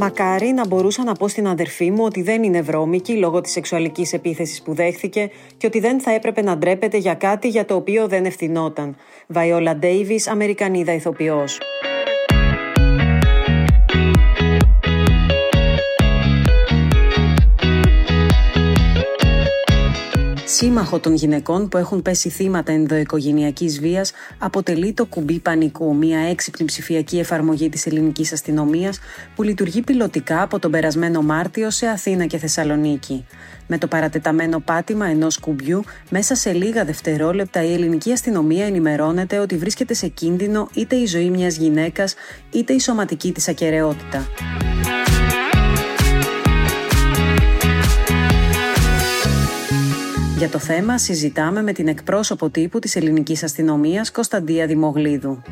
Μακάρι να μπορούσα να πω στην αδερφή μου ότι δεν είναι βρώμικη λόγω της σεξουαλικής επίθεσης που δέχθηκε και ότι δεν θα έπρεπε να ντρέπεται για κάτι για το οποίο δεν ευθυνόταν. Βαϊόλα Ντέιβις, Αμερικανίδα ηθοποιός. Σύμμαχο των γυναικών που έχουν πέσει θύματα ενδοοικογενειακής βίας αποτελεί το κουμπί πανικού, μια έξυπνη ψηφιακή εφαρμογή της ελληνικής αστυνομίας που λειτουργεί πιλωτικά από τον περασμένο Μάρτιο σε Αθήνα και Θεσσαλονίκη. Με το παρατεταμένο πάτημα ενός κουμπιού, μέσα σε λίγα δευτερόλεπτα η ελληνική αστυνομία ενημερώνεται ότι βρίσκεται σε κίνδυνο είτε η ζωή μιας γυναίκας είτε η σωματική της ακαιρεότητα. Για το θέμα συζητάμε με την εκπρόσωπο τύπου της ελληνικής αστυνομίας Κωνσταντία Δημογλίδου.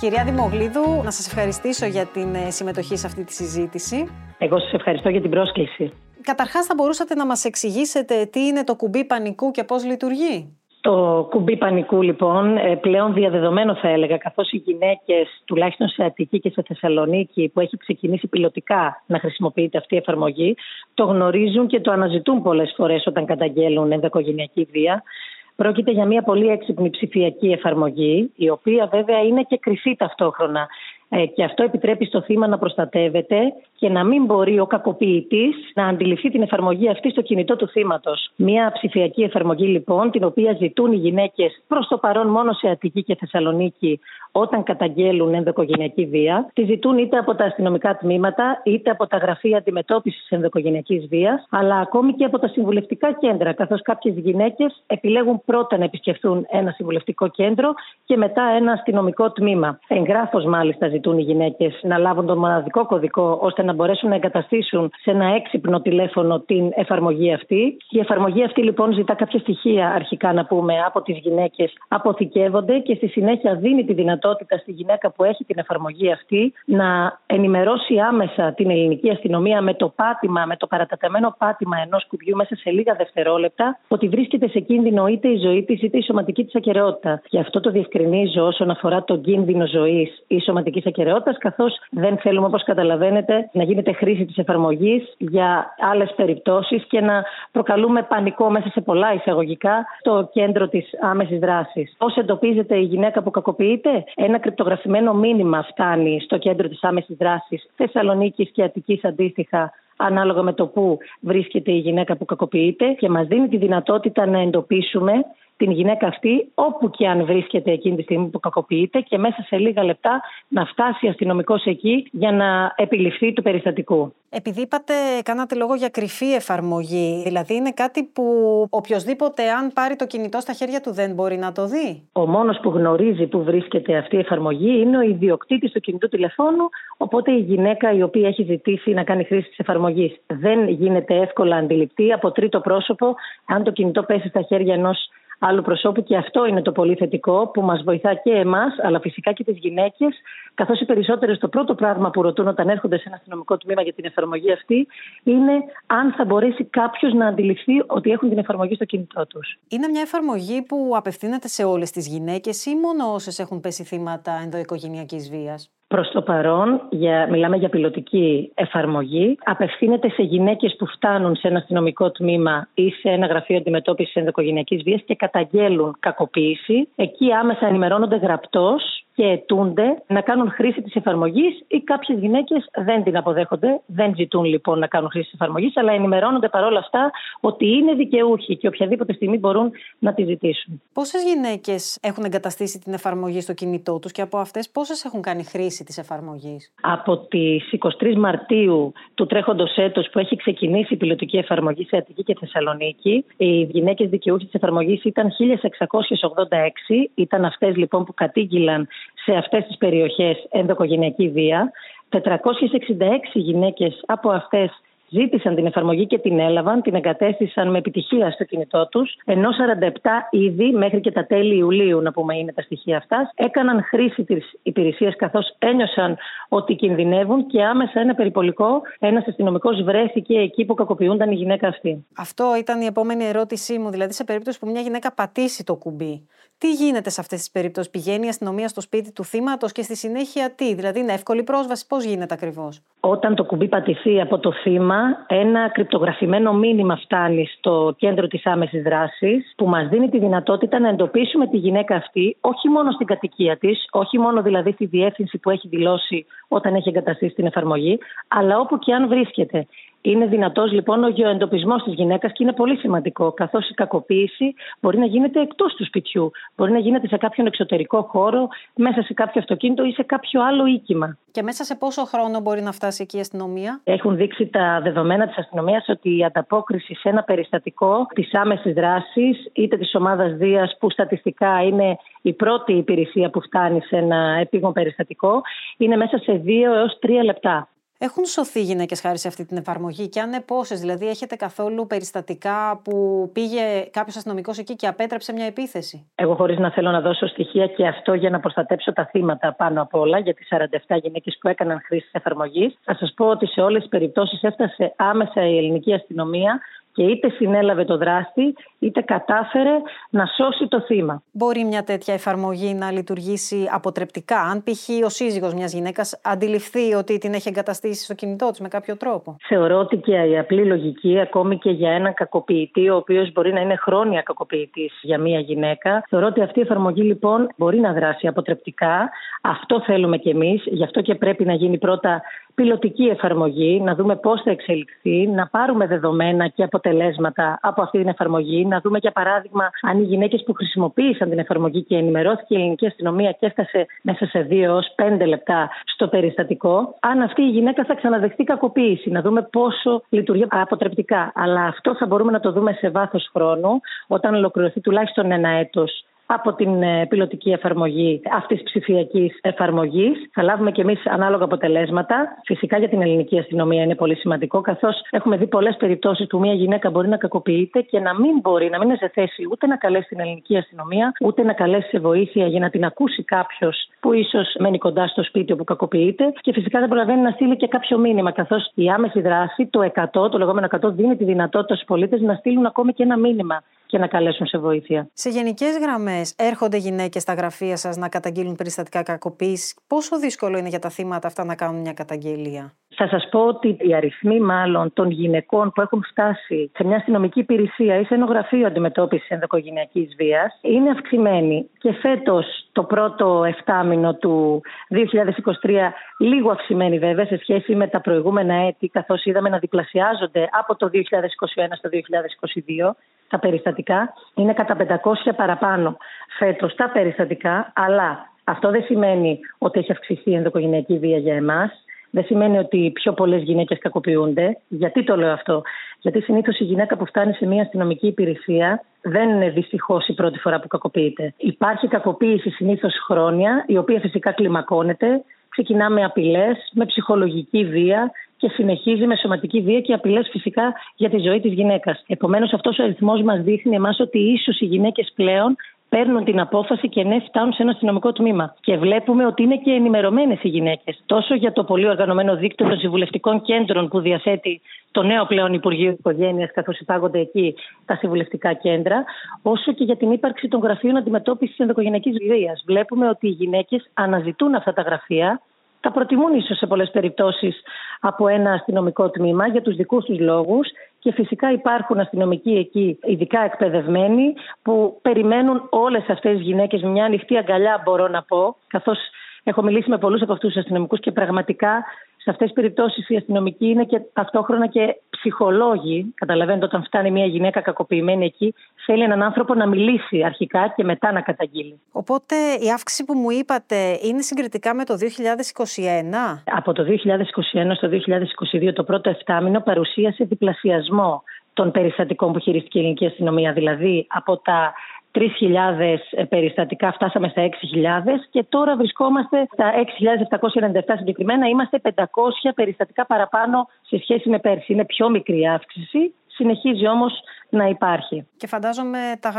Κυρία Δημογλίδου, να σας ευχαριστήσω για την ε, συμμετοχή σε αυτή τη συζήτηση. Εγώ σας ευχαριστώ για την πρόσκληση. Καταρχάς θα μπορούσατε να μας εξηγήσετε τι είναι το κουμπί πανικού και πώς λειτουργεί; Το κουμπί πανικού λοιπόν ε, πλέον διαδεδομένο θα έλεγα καθώς οι γυναίκες τουλάχιστον σε Αττική και σε Θεσσαλονίκη που έχει ξεκινήσει πιλωτικά να χρησιμοποιείται αυτή η εφαρμογή το γνωρίζουν και το αναζητούν πολλές φορές όταν καταγγέλουν ενδοικογενειακή βία. Πρόκειται για μια πολύ έξυπνη ψηφιακή εφαρμογή η οποία βέβαια είναι και κρυφή ταυτόχρονα ε, και αυτό επιτρέπει στο θύμα να προστατεύεται και να μην μπορεί ο κακοποιητής να αντιληφθεί την εφαρμογή αυτή στο κινητό του θύματος. Μια ψηφιακή εφαρμογή λοιπόν, την οποία ζητούν οι γυναίκες προς το παρόν μόνο σε Αττική και Θεσσαλονίκη όταν καταγγέλουν ενδοικογενειακή βία. Τη ζητούν είτε από τα αστυνομικά τμήματα, είτε από τα γραφεία αντιμετώπισης ενδοικογενειακή βίας, αλλά ακόμη και από τα συμβουλευτικά κέντρα, καθώς κάποιες γυναίκες επιλέγουν πρώτα να επισκεφθούν ένα συμβουλευτικό κέντρο και μετά ένα αστυνομικό τμήμα. Εγγράφος μάλιστα ζητούν οι γυναίκες να λάβουν τον μοναδικό κωδικό ώστε να μπορέσουν να εγκαταστήσουν σε ένα έξυπνο τηλέφωνο την εφαρμογή αυτή. Η εφαρμογή αυτή λοιπόν ζητά κάποια στοιχεία αρχικά να πούμε από τις γυναίκες, αποθηκεύονται και στη συνέχεια δίνει τη δυνατότητα στη γυναίκα που έχει την εφαρμογή αυτή να ενημερώσει άμεσα την ελληνική αστυνομία με το πάτημα, με το παραταταμένο πάτημα ενός κουμπιού μέσα σε λίγα δευτερόλεπτα ότι βρίσκεται σε κίνδυνο είτε η ζωή της είτε η σωματική της ακαιρεότητα. Γι' αυτό το διευκρινίζω όσον αφορά τον κίνδυνο ζωής ή σωματική ακαιρεότητας, καθώς δεν θέλουμε, όπως καταλαβαίνετε, να γίνεται χρήση της εφαρμογής για άλλες περιπτώσεις και να προκαλούμε πανικό μέσα σε πολλά εισαγωγικά στο κέντρο της άμεσης δράσης. Πώς εντοπίζεται η γυναίκα που κακοποιείται, ένα κρυπτογραφημένο μήνυμα φτάνει στο κέντρο της άμεσης δράσης Θεσσαλονίκης και Αττικής αντίστοιχα ανάλογα με το που βρίσκεται η γυναίκα που κακοποιείται και μας δίνει τη δυνατότητα να εντοπίσουμε την γυναίκα αυτή όπου και αν βρίσκεται εκείνη τη στιγμή που κακοποιείται και μέσα σε λίγα λεπτά να φτάσει αστυνομικός εκεί για να επιληφθεί του περιστατικού. Επειδή είπατε, κάνατε λόγο για κρυφή εφαρμογή, δηλαδή είναι κάτι που οποιοδήποτε αν πάρει το κινητό στα χέρια του δεν μπορεί να το δει; Ο μόνος που γνωρίζει που βρίσκεται αυτή η εφαρμογή είναι ο ιδιοκτήτης του κινητού τηλεφώνου, οπότε η γυναίκα η οποία έχει ζητήσει να κάνει χρήση της εφαρμογής δεν γίνεται εύκολα αντιληπτή από τρίτο πρόσωπο αν το κινητό πέσει στα χέρια ενός άλλου προσώπου και αυτό είναι το πολύ θετικό που μας βοηθά και εμάς αλλά φυσικά και τις γυναίκες καθώς οι περισσότερες το πρώτο πράγμα που ρωτούν όταν έρχονται σε ένα αστυνομικό τμήμα για την εφαρμογή αυτή είναι αν θα μπορέσει κάποιος να αντιληφθεί ότι έχουν την εφαρμογή στο κινητό τους. Είναι μια εφαρμογή που απευθύνεται σε όλες τις γυναίκες ή μόνο όσες έχουν πέσει θύματα ενδοοικογενειακής βίας; Προς το παρόν, για, μιλάμε για πιλωτική εφαρμογή, απευθύνεται σε γυναίκες που φτάνουν σε ένα αστυνομικό τμήμα ή σε ένα γραφείο αντιμετώπισης ενδοκογενειακής βίας και καταγγέλουν κακοποίηση. Εκεί άμεσα ενημερώνονται γραπτός και αιτούνται να κάνουν χρήση της εφαρμογής ή κάποιες γυναίκες δεν την αποδέχονται, δεν ζητούν λοιπόν να κάνουν χρήση της εφαρμογής, αλλά ενημερώνονται παρόλα αυτά ότι είναι δικαιούχοι και οποιαδήποτε στιγμή μπορούν να τη ζητήσουν. Πόσες γυναίκες έχουν εγκαταστήσει την εφαρμογή στο κινητό τους και από αυτές πόσες έχουν κάνει χρήση της εφαρμογής; Από τις 23 Μαρτίου του τρέχοντος έτους που έχει ξεκινήσει η πιλωτική εφαρμογή σε Αττική και Θεσσαλονίκη, οι γυναίκες δικαιούχοι της εφαρμογής ήταν 1686. Ήταν αυτές λοιπόν που κατήγγυλαν σε αυτές τις περιοχές ενδοκογενειακή βία. 466 γυναίκες από αυτές ζήτησαν την εφαρμογή και την έλαβαν, την εγκατέστησαν με επιτυχία στο κινητό τους, ενώ 47 ήδη μέχρι και τα τέλη Ιουλίου, να πούμε είναι τα στοιχεία αυτά, έκαναν χρήση της υπηρεσίας καθώς ένιωσαν ότι κινδυνεύουν και άμεσα ένα περιπολικό, ένας αστυνομικός βρέθηκε εκεί που κακοποιούνταν η γυναίκα αυτή. Αυτό ήταν η επόμενη ερώτησή μου. Δηλαδή, σε περίπτωση που μια γυναίκα πατήσει το κουμπί, τι γίνεται σε αυτές τις περιπτώσεις, Πηγαίνει η αστυνομία στο σπίτι του θύματος και στη συνέχεια τι, Δηλαδή, είναι εύκολη πρόσβαση, πώς γίνεται ακριβώς; Όταν το κουμπί πατηθεί από το θύμα, ένα κρυπτογραφημένο μήνυμα φτάνει στο κέντρο της άμεσης δράσης, που μας δίνει τη δυνατότητα να εντοπίσουμε τη γυναίκα αυτή, όχι μόνο στην κατοικία της, όχι μόνο δηλαδή στη διεύθυνση που έχει δηλώσει όταν έχει εγκαταστήσει την εφαρμογή, αλλά όπου και αν βρίσκεται. Είναι δυνατός λοιπόν ο γεωεντοπισμός της γυναίκας και είναι πολύ σημαντικό, καθώς η κακοποίηση μπορεί να γίνεται εκτός του σπιτιού. Μπορεί να γίνεται σε κάποιον εξωτερικό χώρο, μέσα σε κάποιο αυτοκίνητο ή σε κάποιο άλλο οίκημα. Και μέσα σε πόσο χρόνο μπορεί να φτάσει εκεί η αστυνομία, Έχουν δείξει τα δεδομένα της αστυνομίας ότι η ανταπόκριση σε ένα περιστατικό της άμεσης δράσης, είτε της ομάδας Δίας, που στατιστικά είναι η πρώτη υπηρεσία που φτάνει σε ένα επίγον περιστατικό, είναι μέσα σε δύο έως τρία λεπτά. Έχουν σωθεί γυναίκες χάρη σε αυτή την εφαρμογή; Και αν ναι, πόσες, δηλαδή έχετε καθόλου περιστατικά που πήγε κάποιος αστυνομικός εκεί και απέτρεψε μια επίθεση; Εγώ, χωρίς να θέλω να δώσω στοιχεία και αυτό για να προστατέψω τα θύματα πάνω απ' όλα, για τι 47 γυναίκες που έκαναν χρήση της εφαρμογής, θα σας πω ότι σε όλες τις περιπτώσεις έφτασε άμεσα η ελληνική αστυνομία και είτε συνέλαβε το δράστη, είτε κατάφερε να σώσει το θύμα. Μπορεί μια τέτοια εφαρμογή να λειτουργήσει αποτρεπτικά, αν π.χ. ο σύζυγος μιας γυναίκας αντιληφθεί ότι την έχει εγκαταστήσει στο κινητό της με κάποιο τρόπο. Θεωρώ ότι και η απλή λογική, ακόμη και για έναν κακοποιητή, ο οποίος μπορεί να είναι χρόνια κακοποιητής για μια γυναίκα, θεωρώ ότι αυτή η εφαρμογή λοιπόν μπορεί να δράσει αποτρεπτικά. Αυτό θέλουμε κι εμείς, γι' αυτό και πρέπει να γίνει πρώτα πιλωτική εφαρμογή, να δούμε πώς θα εξελιχθεί, να πάρουμε δεδομένα και αποτελέσματα από αυτή την εφαρμογή, να δούμε για παράδειγμα αν οι γυναίκες που χρησιμοποίησαν την εφαρμογή και ενημερώθηκε η ελληνική αστυνομία και έφτασε μέσα σε δύο έως πέντε λεπτά στο περιστατικό, αν αυτή η γυναίκα θα ξαναδεχτεί κακοποίηση, να δούμε πόσο λειτουργεί αποτρεπτικά. Αλλά αυτό θα μπορούμε να το δούμε σε βάθος χρόνου, όταν ολοκληρωθεί τουλάχιστον ένα έτος από την ε, πιλωτική εφαρμογή αυτής της ψηφιακής εφαρμογής. Θα λάβουμε και εμείς ανάλογα αποτελέσματα. Φυσικά για την ελληνική αστυνομία είναι πολύ σημαντικό, καθώς έχουμε δει πολλές περιπτώσεις που μια γυναίκα μπορεί να κακοποιείται και να μην μπορεί, να μην είναι σε θέση ούτε να καλέσει την ελληνική αστυνομία, ούτε να καλέσει σε βοήθεια για να την ακούσει κάποιος που ίσως μένει κοντά στο σπίτι όπου κακοποιείται. Και φυσικά δεν προλαβαίνει να στείλει και κάποιο μήνυμα, καθώς η άμεση δράση, το 100, το λεγόμενο 100, δίνει τη δυνατότητα στους πολίτες να στείλουν ακόμη και ένα μήνυμα και να καλέσουν σε βοήθεια. Σε γενικές γραμμές, έρχονται γυναίκες στα γραφεία σας να καταγγείλουν περιστατικά κακοποίησης; Πόσο δύσκολο είναι για τα θύματα αυτά να κάνουν μια καταγγελία; Θα σας πω ότι οι αριθμοί μάλλον των γυναικών που έχουν φτάσει σε μια αστυνομική υπηρεσία ή σε ένα γραφείο αντιμετώπισης ενδοκογενειακής βίας είναι αυξημένοι. Και φέτος, το πρώτο εφτάμινο του 2023, λίγο αυξημένοι βέβαια σε σχέση με τα προηγούμενα έτη, καθώς είδαμε να διπλασιάζονται από το 2021 στο 2022 τα περιστατικά. Είναι κατά 500 παραπάνω φέτος τα περιστατικά, αλλά αυτό δεν σημαίνει ότι έχει αυξηθεί η ενδοκογενειακή βία για εμάς. Δεν σημαίνει ότι πιο πολλές γυναίκες κακοποιούνται. Γιατί το λέω αυτό, Γιατί συνήθως η γυναίκα που φτάνει σε μια αστυνομική υπηρεσία δεν είναι δυστυχώς η πρώτη φορά που κακοποιείται. Υπάρχει κακοποίηση συνήθως χρόνια, η οποία φυσικά κλιμακώνεται. Ξεκινά με απειλές, με ψυχολογική βία και συνεχίζει με σωματική βία και απειλές φυσικά για τη ζωή της γυναίκας. Επομένως, αυτός ο αριθμός μας δείχνει εμάς ότι ίσως οι γυναίκες πλέον παίρνουν την απόφαση και ναι, φτάνουν σε ένα αστυνομικό τμήμα. Και βλέπουμε ότι είναι και ενημερωμένες οι γυναίκες. Τόσο για το πολύ οργανωμένο δίκτυο των συμβουλευτικών κέντρων που διαθέτει το νέο πλέον Υπουργείο Οικογένειας, καθώς υπάγονται εκεί τα συμβουλευτικά κέντρα, όσο και για την ύπαρξη των γραφείων αντιμετώπισης ενδοκογενειακής βίας. Βλέπουμε ότι οι γυναίκες αναζητούν αυτά τα γραφεία τα προτιμούν ίσως σε πολλές περιπτώσεις από ένα αστυνομικό τμήμα για τους δικούς τους λόγους. Και φυσικά υπάρχουν αστυνομικοί εκεί, ειδικά εκπαιδευμένοι, που περιμένουν όλες αυτές τις γυναίκες. Με μια ανοιχτή αγκαλιά, μπορώ να πω, καθώς έχω μιλήσει με πολλούς από αυτούς τους αστυνομικούς και πραγματικά σε αυτές τις περιπτώσεις οι αστυνομικοί είναι και ταυτόχρονα και ψυχολόγοι. Καταλαβαίνετε, όταν φτάνει μια γυναίκα κακοποιημένη εκεί, θέλει έναν άνθρωπο να μιλήσει αρχικά και μετά να καταγγείλει. Οπότε η αύξηση που μου είπατε είναι συγκριτικά με το 2021. Από το 2021 στο 2022 το πρώτο εφτάμινο παρουσίασε διπλασιασμό των περιστατικών που χειρίστηκε η ελληνική αστυνομία. Δηλαδή από τα 3 3.000 περιστατικά, φτάσαμε στα 6.000 και τώρα βρισκόμαστε στα 6.797 συγκεκριμένα. Είμαστε 500 περιστατικά παραπάνω σε σχέση με πέρσι. Είναι πιο μικρή αύξηση, συνεχίζει όμως να υπάρχει. Και φαντάζομαι τα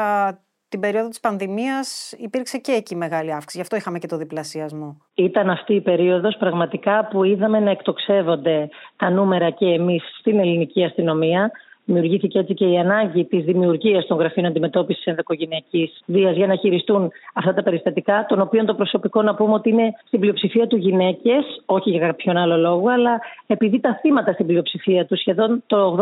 την περίοδο της πανδημίας υπήρξε και εκεί μεγάλη αύξηση. Γι' αυτό είχαμε και το διπλασιασμό. Ήταν αυτή η περίοδος πραγματικά που είδαμε να εκτοξεύονται τα νούμερα και εμείς στην ελληνική αστυνομία Δημιουργήθηκε έτσι και η ανάγκη της δημιουργίας των γραφείων αντιμετώπισης ενδοκογενειακής βίας για να χειριστούν αυτά τα περιστατικά, των οποίων το προσωπικό να πούμε ότι είναι στην πλειοψηφία του γυναίκες, όχι για κάποιον άλλο λόγο, αλλά επειδή τα θύματα στην πλειοψηφία τους, σχεδόν το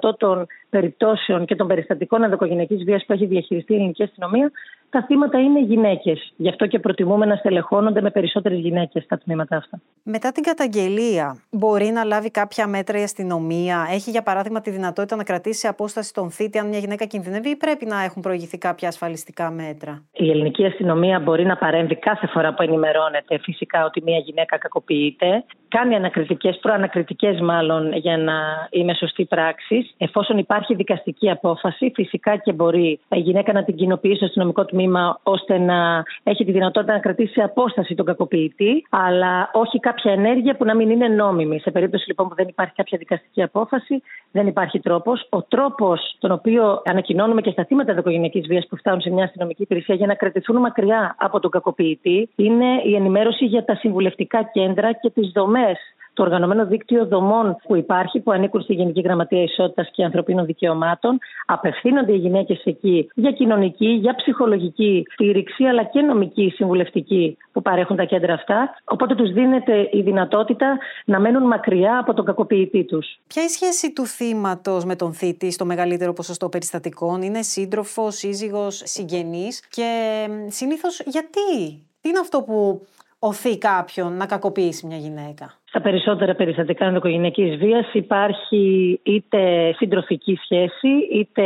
80% των περιπτώσεων και των περιστατικών ενδοκογενειακής βίας που έχει διαχειριστεί η ελληνική αστυνομία, τα θύματα είναι γυναίκες. Γι' αυτό και προτιμούμε να στελεχώνονται με περισσότερες γυναίκες στα τμήματα αυτά. Μετά την καταγγελία, μπορεί να λάβει κάποια μέτρα η αστυνομία, έχει για παράδειγμα τη δυνατότητα να κρατήσει απόσταση των θήτη αν μια γυναίκα κινδυνεύει ή πρέπει να έχουν προηγηθεί κάποια ασφαλιστικά μέτρα; Η ελληνική αστυνομία μπορεί να παρέμβει κάθε φορά που ενημερώνεται φυσικά ότι μια γυναίκα κακοποιείται. Κάνει ανακριτικές, προανακριτικές μάλλον για να είναι σωστή πράξη. Εφόσον υπάρχει δικαστική απόφαση, φυσικά και μπορεί η γυναίκα να την κοινοποιήσει στο αστυνομικό τμήμα ώστε να έχει τη δυνατότητα να κρατήσει απόσταση τον κακοποιητή, αλλά όχι κάποια ενέργεια που να μην είναι νόμιμη. Σε περίπτωση λοιπόν που δεν υπάρχει κάποια δικαστική απόφαση, δεν υπάρχει τρόπος ο τρόπος τον οποίο ανακοινώνουμε και στα θύματα δικογενειακής βίας που φτάνουν σε μια αστυνομική υπηρεσία για να κρατηθούν μακριά από τον κακοποιητή είναι η ενημέρωση για τα συμβουλευτικά κέντρα και τις δομές το οργανωμένο δίκτυο δομών που υπάρχει, που ανήκουν στη Γενική Γραμματεία Ισότητας και Ανθρωπίνων Δικαιωμάτων. Απευθύνονται οι γυναίκες εκεί για κοινωνική, για ψυχολογική στήριξη, αλλά και νομική συμβουλευτική που παρέχουν τα κέντρα αυτά. Οπότε τους δίνεται η δυνατότητα να μένουν μακριά από τον κακοποιητή τους. Ποια η σχέση του θύματος με τον θήτη στο μεγαλύτερο ποσοστό περιστατικών, είναι σύντροφος, σύζυγος, συγγενής; Και συνήθως γιατί; Τι είναι αυτό που οθεί κάποιον να κακοποιήσει μια γυναίκα; Στα περισσότερα περιστατικά ενδοκογενειακής βίας υπάρχει είτε συντροφική σχέση, είτε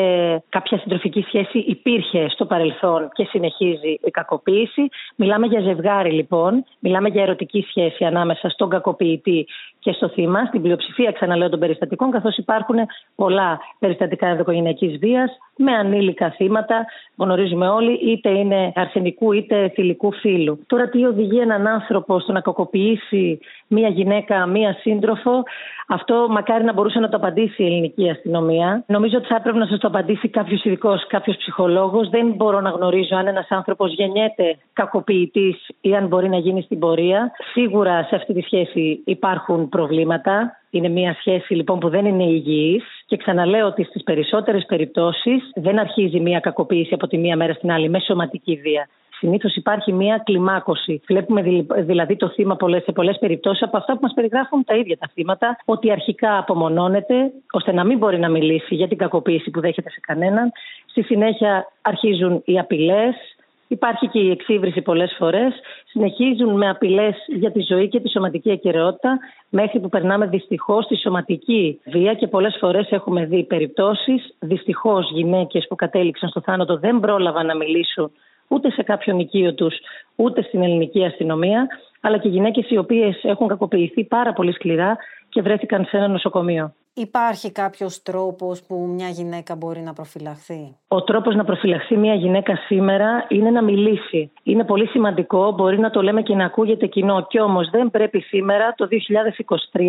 κάποια συντροφική σχέση υπήρχε στο παρελθόν και συνεχίζει η κακοποίηση. Μιλάμε για ζευγάρι λοιπόν, μιλάμε για ερωτική σχέση ανάμεσα στον κακοποιητή και στο θύμα, στην πλειοψηφία ξαναλέω των περιστατικών, καθώς υπάρχουν πολλά περιστατικά ενδοκογενειακής βίας με ανήλικα θύματα, γνωρίζουμε όλοι, είτε είναι αρσενικού είτε θηλυκού φύλου. Τώρα, τι οδηγεί έναν άνθρωπο στο να κακοποιήσει μία γυναίκα, μία σύντροφο, αυτό μακάρι να μπορούσε να το απαντήσει η ελληνική αστυνομία. Νομίζω ότι θα έπρεπε να σας το απαντήσει κάποιος ειδικός, κάποιος ψυχολόγος. Δεν μπορώ να γνωρίζω αν ένας άνθρωπος γεννιέται κακοποιητής ή αν μπορεί να γίνει στην πορεία. Σίγουρα σε αυτή τη σχέση υπάρχουν προβλήματα. Είναι μια σχέση λοιπόν που δεν είναι υγιής και ξαναλέω ότι στις περισσότερες περιπτώσεις δεν αρχίζει μια κακοποίηση από τη μία μέρα στην άλλη με σωματική βία. Συνήθως υπάρχει μία κλιμάκωση. Βλέπουμε δηλαδή το θύμα πολλές, σε πολλές περιπτώσεις από αυτά που μας περιγράφουν τα ίδια τα θύματα, ότι αρχικά απομονώνεται, ώστε να μην μπορεί να μιλήσει για την κακοποίηση που δέχεται σε κανέναν. Στη συνέχεια αρχίζουν οι απειλές, Υπάρχει και η εξύβριση πολλές φορές. Συνεχίζουν με απειλές για τη ζωή και τη σωματική ακαιρεότητα μέχρι που περνάμε δυστυχώς στη σωματική βία και πολλές φορές έχουμε δει περιπτώσεις. Δυστυχώς γυναίκες που κατέληξαν στο θάνατο δεν πρόλαβαν να μιλήσουν ούτε σε κάποιον οικείο τους ούτε στην ελληνική αστυνομία αλλά και γυναίκες οι οποίες έχουν κακοποιηθεί πάρα πολύ σκληρά και βρέθηκαν σε ένα νοσοκομείο. Υπάρχει κάποιος τρόπος που μια γυναίκα μπορεί να προφυλαχθεί; Ο τρόπος να προφυλαχθεί μια γυναίκα σήμερα είναι να μιλήσει. Είναι πολύ σημαντικό, μπορεί να το λέμε και να ακούγεται κοινό. Κι όμως δεν πρέπει σήμερα το 2023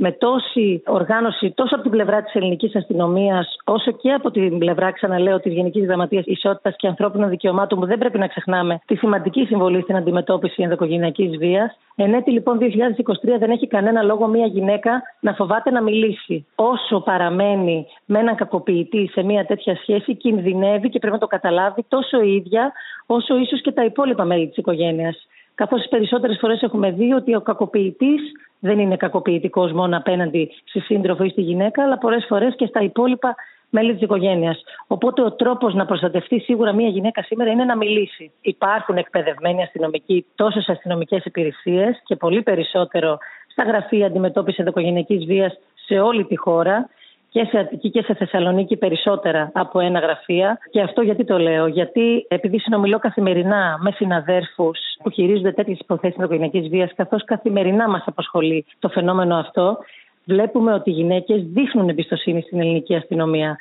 με τόση οργάνωση τόσο από την πλευρά της ελληνικής αστυνομίας, όσο και από την πλευρά, ξαναλέω, της Γενικής Γραμματείας Ισότητας και Ανθρώπινων Δικαιωμάτων, που δεν πρέπει να ξεχνάμε τη σημαντική συμβολή στην αντιμετώπιση ενδοκογενειακής βίας. Εν έτη λοιπόν 2023 δεν έχει κανένα λόγο μια γυναίκα να φοβάται να μιλήσει. Όσο παραμένει με έναν κακοποιητή σε μια τέτοια σχέση, κινδυνεύει και πρέπει να το καταλάβει τόσο η ίδια, όσο ίσως και τα υπόλοιπα μέλη της οικογένειας. Καθώς τις περισσότερες φορές έχουμε δει ότι ο κακοποιητής δεν είναι κακοποιητικός μόνο απέναντι στη σύντροφο ή στη γυναίκα, αλλά πολλές φορές και στα υπόλοιπα μέλη της οικογένειας. Οπότε ο τρόπος να προστατευτεί σίγουρα μια γυναίκα σήμερα είναι να μιλήσει. Υπάρχουν εκπαιδευμένοι αστυνομικοί τόσο σε αστυνομικές υπηρεσίες και πολύ περισσότερο στα γραφεία αντιμετώπισης ενδοκογενειακή βίας σε όλη τη χώρα και σε Αττική και σε Θεσσαλονίκη περισσότερα από ένα γραφεία. Και αυτό γιατί το λέω, Γιατί επειδή συνομιλώ καθημερινά με συναδέρφους που χειρίζονται τέτοιες υποθέσεις ενδοκογενειακή βίας, καθώς καθημερινά μας απασχολεί το φαινόμενο αυτό, βλέπουμε ότι οι γυναίκες δείχνουν εμπιστοσύνη στην ελληνική αστυνομία.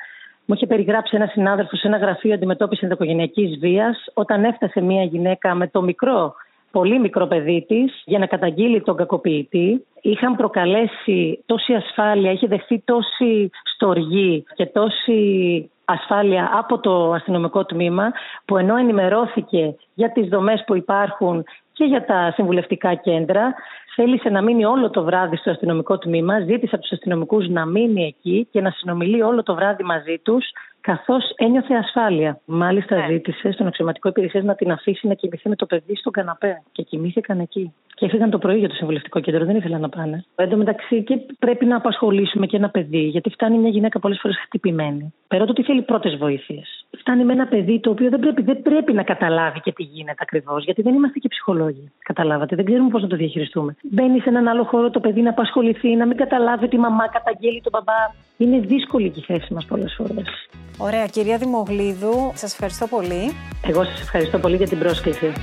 Μου είχε περιγράψει ένα συνάδελφο σε ένα γραφείο αντιμετώπισης ενδοκογενειακή βίας, όταν έφτασε μια γυναίκα με το μικρό πολύ μικρό παιδί της για να καταγγείλει τον κακοποιητή. Είχαν προκαλέσει τόση ασφάλεια, είχε δεχθεί τόση στοργή και τόση ασφάλεια από το αστυνομικό τμήμα που ενώ ενημερώθηκε για τις δομές που υπάρχουν και για τα συμβουλευτικά κέντρα θέλησε να μείνει όλο το βράδυ στο αστυνομικό τμήμα, ζήτησε από τους αστυνομικούς να μείνει εκεί και να συνομιλεί όλο το βράδυ μαζί τους καθώς ένιωθε ασφάλεια. Μάλιστα, ναι. ζήτησε στον αξιωματικό υπηρεσία να την αφήσει να κοιμηθεί με το παιδί στον καναπέ. Και κοιμήθηκαν εκεί. Και έφυγαν το πρωί για το συμβουλευτικό κέντρο, δεν ήθελαν να πάνε. Εν τω μεταξύ, και πρέπει να απασχολήσουμε και ένα παιδί, γιατί φτάνει μια γυναίκα πολλές φορές χτυπημένη. Πέρα το ότι θέλει πρώτες βοήθειες. Φτάνει με ένα παιδί το οποίο δεν πρέπει, δεν πρέπει να καταλάβει και τι γίνεται ακριβώς, γιατί δεν είμαστε και ψυχολόγοι. Καταλάβατε, δεν ξέρουμε πώς να το διαχειριστούμε. Μπαίνει σε έναν άλλο χώρο το παιδί να απασχοληθεί, να μην καταλάβει ότι η μαμά καταγγέλει τον μπαμπά. Είναι δύσκολη και η θέση μας πολλές φορές. Ωραία, κυρία Δημογλίδου, σας ευχαριστώ πολύ. Εγώ σας ευχαριστώ πολύ για την πρόσκληση.